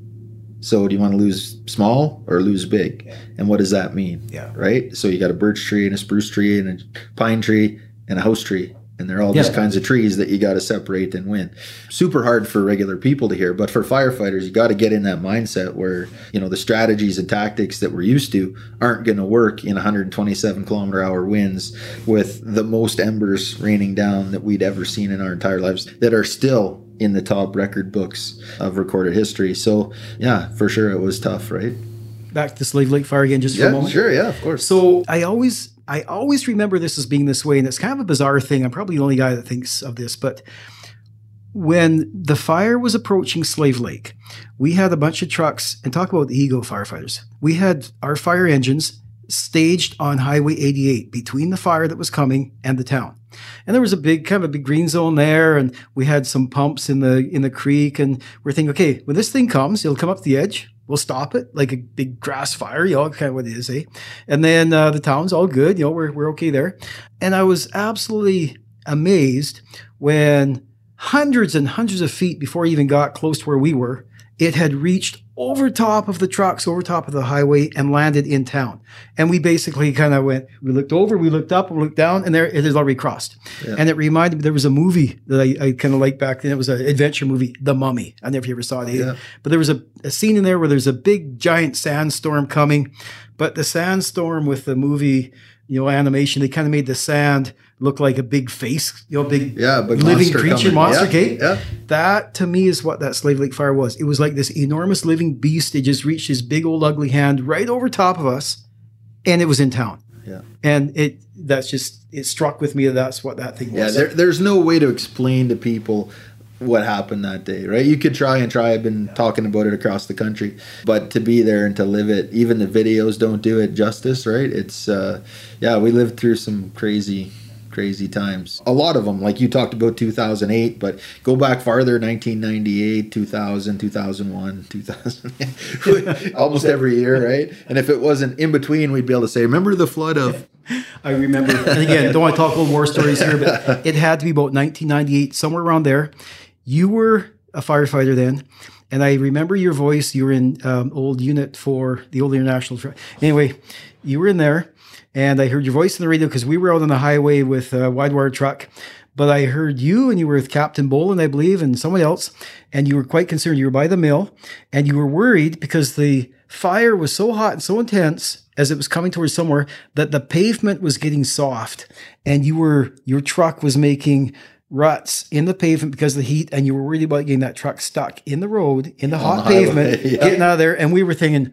so do you want to lose small or lose big? And what does that mean? Yeah. Right? So you got a birch tree and a spruce tree and a pine tree and a house tree. And they're all Yeah. kinds of trees that you got to separate and win. Super hard for regular people to hear, but for firefighters, you got to get in that mindset where, you know, the strategies and tactics that we're used to aren't going to work in 127 kilometer hour winds with the most embers raining down that we'd ever seen in our entire lives that are still in the top record books of recorded history. So, yeah, for sure it was tough, right? back to slave lake fire again just for a moment sure, yeah, of course. So I always I always remember this as being this way, and it's kind of a bizarre thing. I'm probably the only guy that thinks of this, but when the fire was approaching Slave Lake, we had a bunch of trucks, and talk about the ego firefighters. We had our fire engines staged on Highway 88 between the fire that was coming and the town. And there was a big kind of a big green zone there, and we had some pumps in the in the creek, and we're thinking, okay, when this thing comes, it'll come up the edge. We'll stop it like a big grass fire, you know, kind of what it is, eh? And then uh, the town's all good, you know, we're we're okay there. And I was absolutely amazed when hundreds and hundreds of feet before it even got close to where we were, it had reached over top of the trucks, over top of the highway, and landed in town. And we basically kind of went, we looked over, we looked up, we looked down, and there it is already crossed. Yeah. And it reminded me, there was a movie that I, I kind of liked back then. It was an adventure movie, The Mummy. I don't know if you ever saw it. eh? Yeah. But there was a, a scene in there where there's a big giant sandstorm coming. But the sandstorm with the movie, you know, animation, they kind of made the sand look like a big face, you know, big Yeah, but living monster creature coming. monster Yeah, cake. yeah. That to me is what that Slave Lake fire was. It was like this enormous living beast. It just reached his big old ugly hand right over top of us, and it was in town. Yeah. And it that's just it struck with me that that's what that thing Yeah, was. there, there's no way to explain to people what happened that day, right? You could try and try. I've been talking about it across the country, but to be there and to live it, even the videos don't do it justice, right? It's, uh, yeah, we lived through some crazy, crazy times. A lot of them, like you talked about 2008, but go back farther 1998, 2000, 2001, 2000, almost every year, right? And if it wasn't in between, we'd be able to say, remember the flood of I remember, and again, don't want to talk old war stories here, but it had to be about 1998, somewhere around there. You were a firefighter then, and I remember your voice. You were in um, old unit for the old international. Anyway, you were in there, and I heard your voice on the radio because we were out on the highway with a wide wire truck. But I heard you, and you were with Captain Boland, I believe, and someone else, and you were quite concerned. You were by the mill, and you were worried because the fire was so hot and so intense as it was coming towards somewhere that the pavement was getting soft and you were your truck was making ruts in the pavement because of the heat and you were worried about getting that truck stuck in the road in the hot the pavement yeah. getting out of there and we were thinking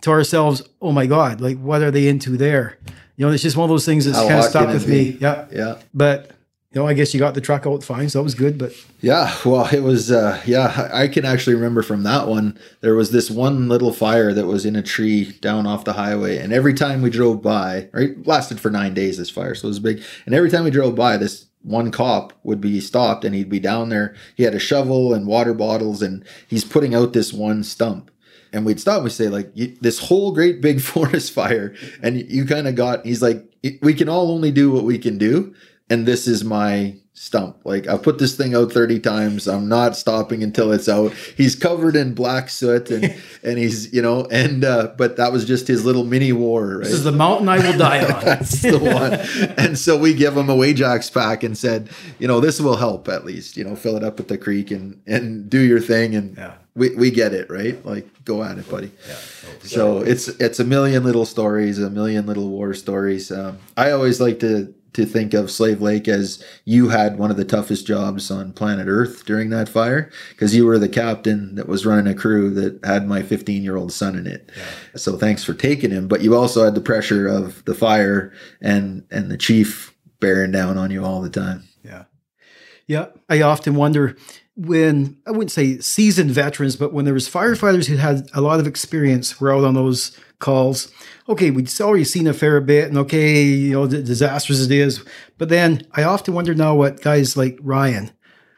to ourselves oh my god like what are they into there you know it's just one of those things that's kind of stuck with be? me yeah yeah. but you know i guess you got the truck out fine so that was good but Yeah, well, it was. Uh, yeah, I can actually remember from that one. There was this one little fire that was in a tree down off the highway, and every time we drove by, right, it lasted for nine days. This fire, so it was big. And every time we drove by, this one cop would be stopped, and he'd be down there. He had a shovel and water bottles, and he's putting out this one stump. And we'd stop. and We'd say, like, this whole great big forest fire, and you, you kind of got. He's like, we can all only do what we can do and this is my stump. Like I've put this thing out 30 times. I'm not stopping until it's out. He's covered in black soot and and he's, you know, and uh but that was just his little mini war, right? This is the mountain I will die on. That's the one. and so we give him a Wajax pack and said, you know, this will help at least, you know, fill it up at the creek and and do your thing and Yeah. We, we get it, right? Like go at it, buddy. Yeah. So it's it's a million little stories, a million little war stories. Um, I always like to to think of Slave Lake as you had one of the toughest jobs on planet Earth during that fire because you were the captain that was running a crew that had my 15 year old son in it. So thanks for taking him, but you also had the pressure of the fire and and the chief bearing down on you all the time. Yeah. Yeah. I often wonder when, I wouldn't say seasoned veterans, but when there was firefighters who had a lot of experience were out on those calls. Okay, we'd already seen a fair bit and okay, you know, the disastrous it is. But then I often wonder now what guys like Ryan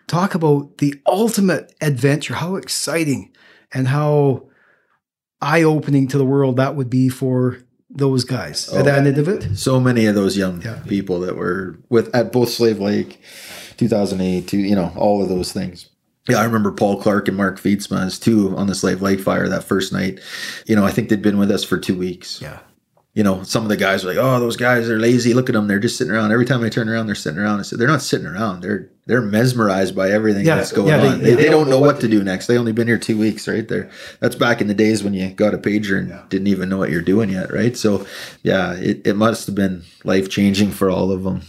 talk about the ultimate adventure, how exciting and how eye-opening to the world that would be for those guys oh, at the end of it. so many of those young Yeah. people that were with at both Slave Lake, 2008, to you know all of those things. Yeah, I remember Paul Clark and Mark Fietsma as two on the Slave Lake fire that first night. You know, I think they'd been with us for two weeks. Yeah. You know, some of the guys were like, "Oh, those guys are lazy. Look at them; they're just sitting around." Every time I turn around, they're sitting around. I said, "They're not sitting around. They're they're mesmerized by everything Yeah, that's going yeah, they- on. They, they they don't know what to do next. They only been here two weeks, right? There, that's back in the days when you got a pager and didn't even know what you're doing yet, right? So, yeah, it, it must have been life changing for all of them.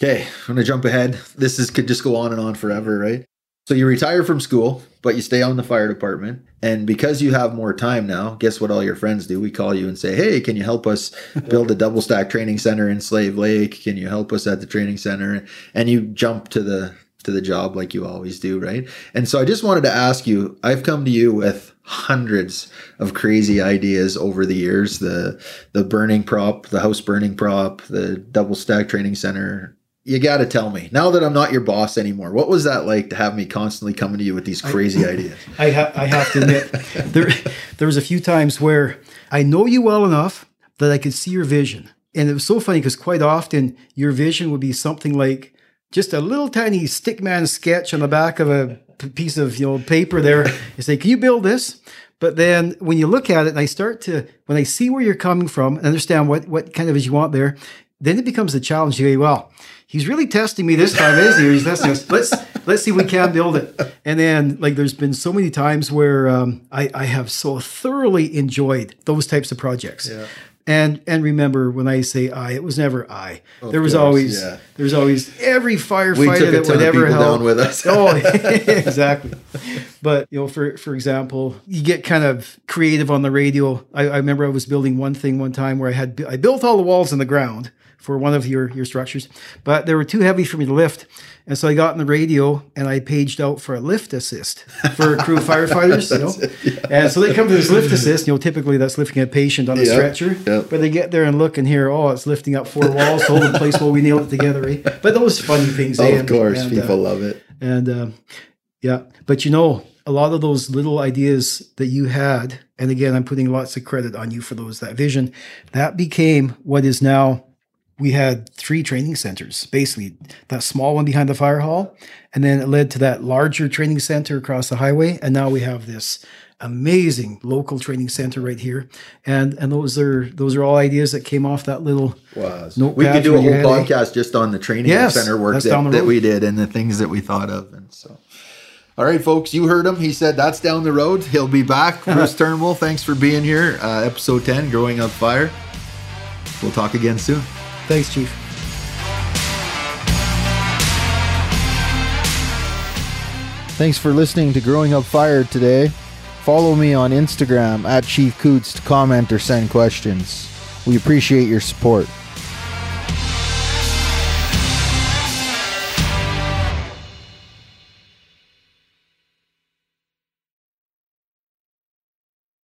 Okay, I'm gonna jump ahead. This is could just go on and on forever, right? So you retire from school, but you stay on the fire department. And because you have more time now, guess what all your friends do? We call you and say, Hey, can you help us build a double stack training center in Slave Lake? Can you help us at the training center? And you jump to the to the job like you always do, right? And so I just wanted to ask you, I've come to you with hundreds of crazy ideas over the years. The the burning prop, the house burning prop, the double stack training center, you got to tell me now that I'm not your boss anymore. What was that like to have me constantly coming to you with these crazy ideas? I, ha- I have to admit, there there was a few times where I know you well enough that I could see your vision, and it was so funny because quite often your vision would be something like just a little tiny stickman sketch on the back of a piece of you know paper. There, you say, "Can you build this?" But then when you look at it, and I start to when I see where you're coming from and understand what what kind of is you want there, then it becomes a challenge. You go, well, he's really testing me this time, isn't he? He's testing us. Let's let's see if we can build it. And then like there's been so many times where um, I, I have so thoroughly enjoyed those types of projects. Yeah. And and remember when I say I, it was never I. there was course, always yeah. there was always every firefighter that would of ever help. down with us. oh, exactly. But you know, for for example, you get kind of creative on the radio. I, I remember I was building one thing one time where I had I built all the walls in the ground for one of your your structures, but they were too heavy for me to lift, and so I got in the radio and I paged out for a lift assist for a crew of firefighters. You know, and so they come to this lift assist. You know, typically that's lifting a patient on a Yeah, stretcher, yeah. but they get there and look and hear, oh, it's lifting up four walls, hold in place while we nail it together. Right? But those funny things. eh, of course, and, uh, people love it. and um, yeah, but you know, a lot of those little ideas that you had, and again, I'm putting lots of credit on you for those, that vision, that became what is now. We had three training centers, basically that small one behind the fire hall, and then it led to that larger training center across the highway, and now we have this amazing local training center right here, and and those are those are all ideas that came off that little Was. We could do a whole podcast just on the training Yes, center work that, that we did and the things that we thought of. And so, all right, folks, you heard him. He said that's down the road. He'll be back. Bruce Turnbull, thanks for being here. Uh, episode 10, Growing Up Fire. We'll talk again soon. Thanks, Chief. Thanks for listening to Growing Up Fire today. Follow me on Instagram at Chief Coutts to comment or send questions. We appreciate your support.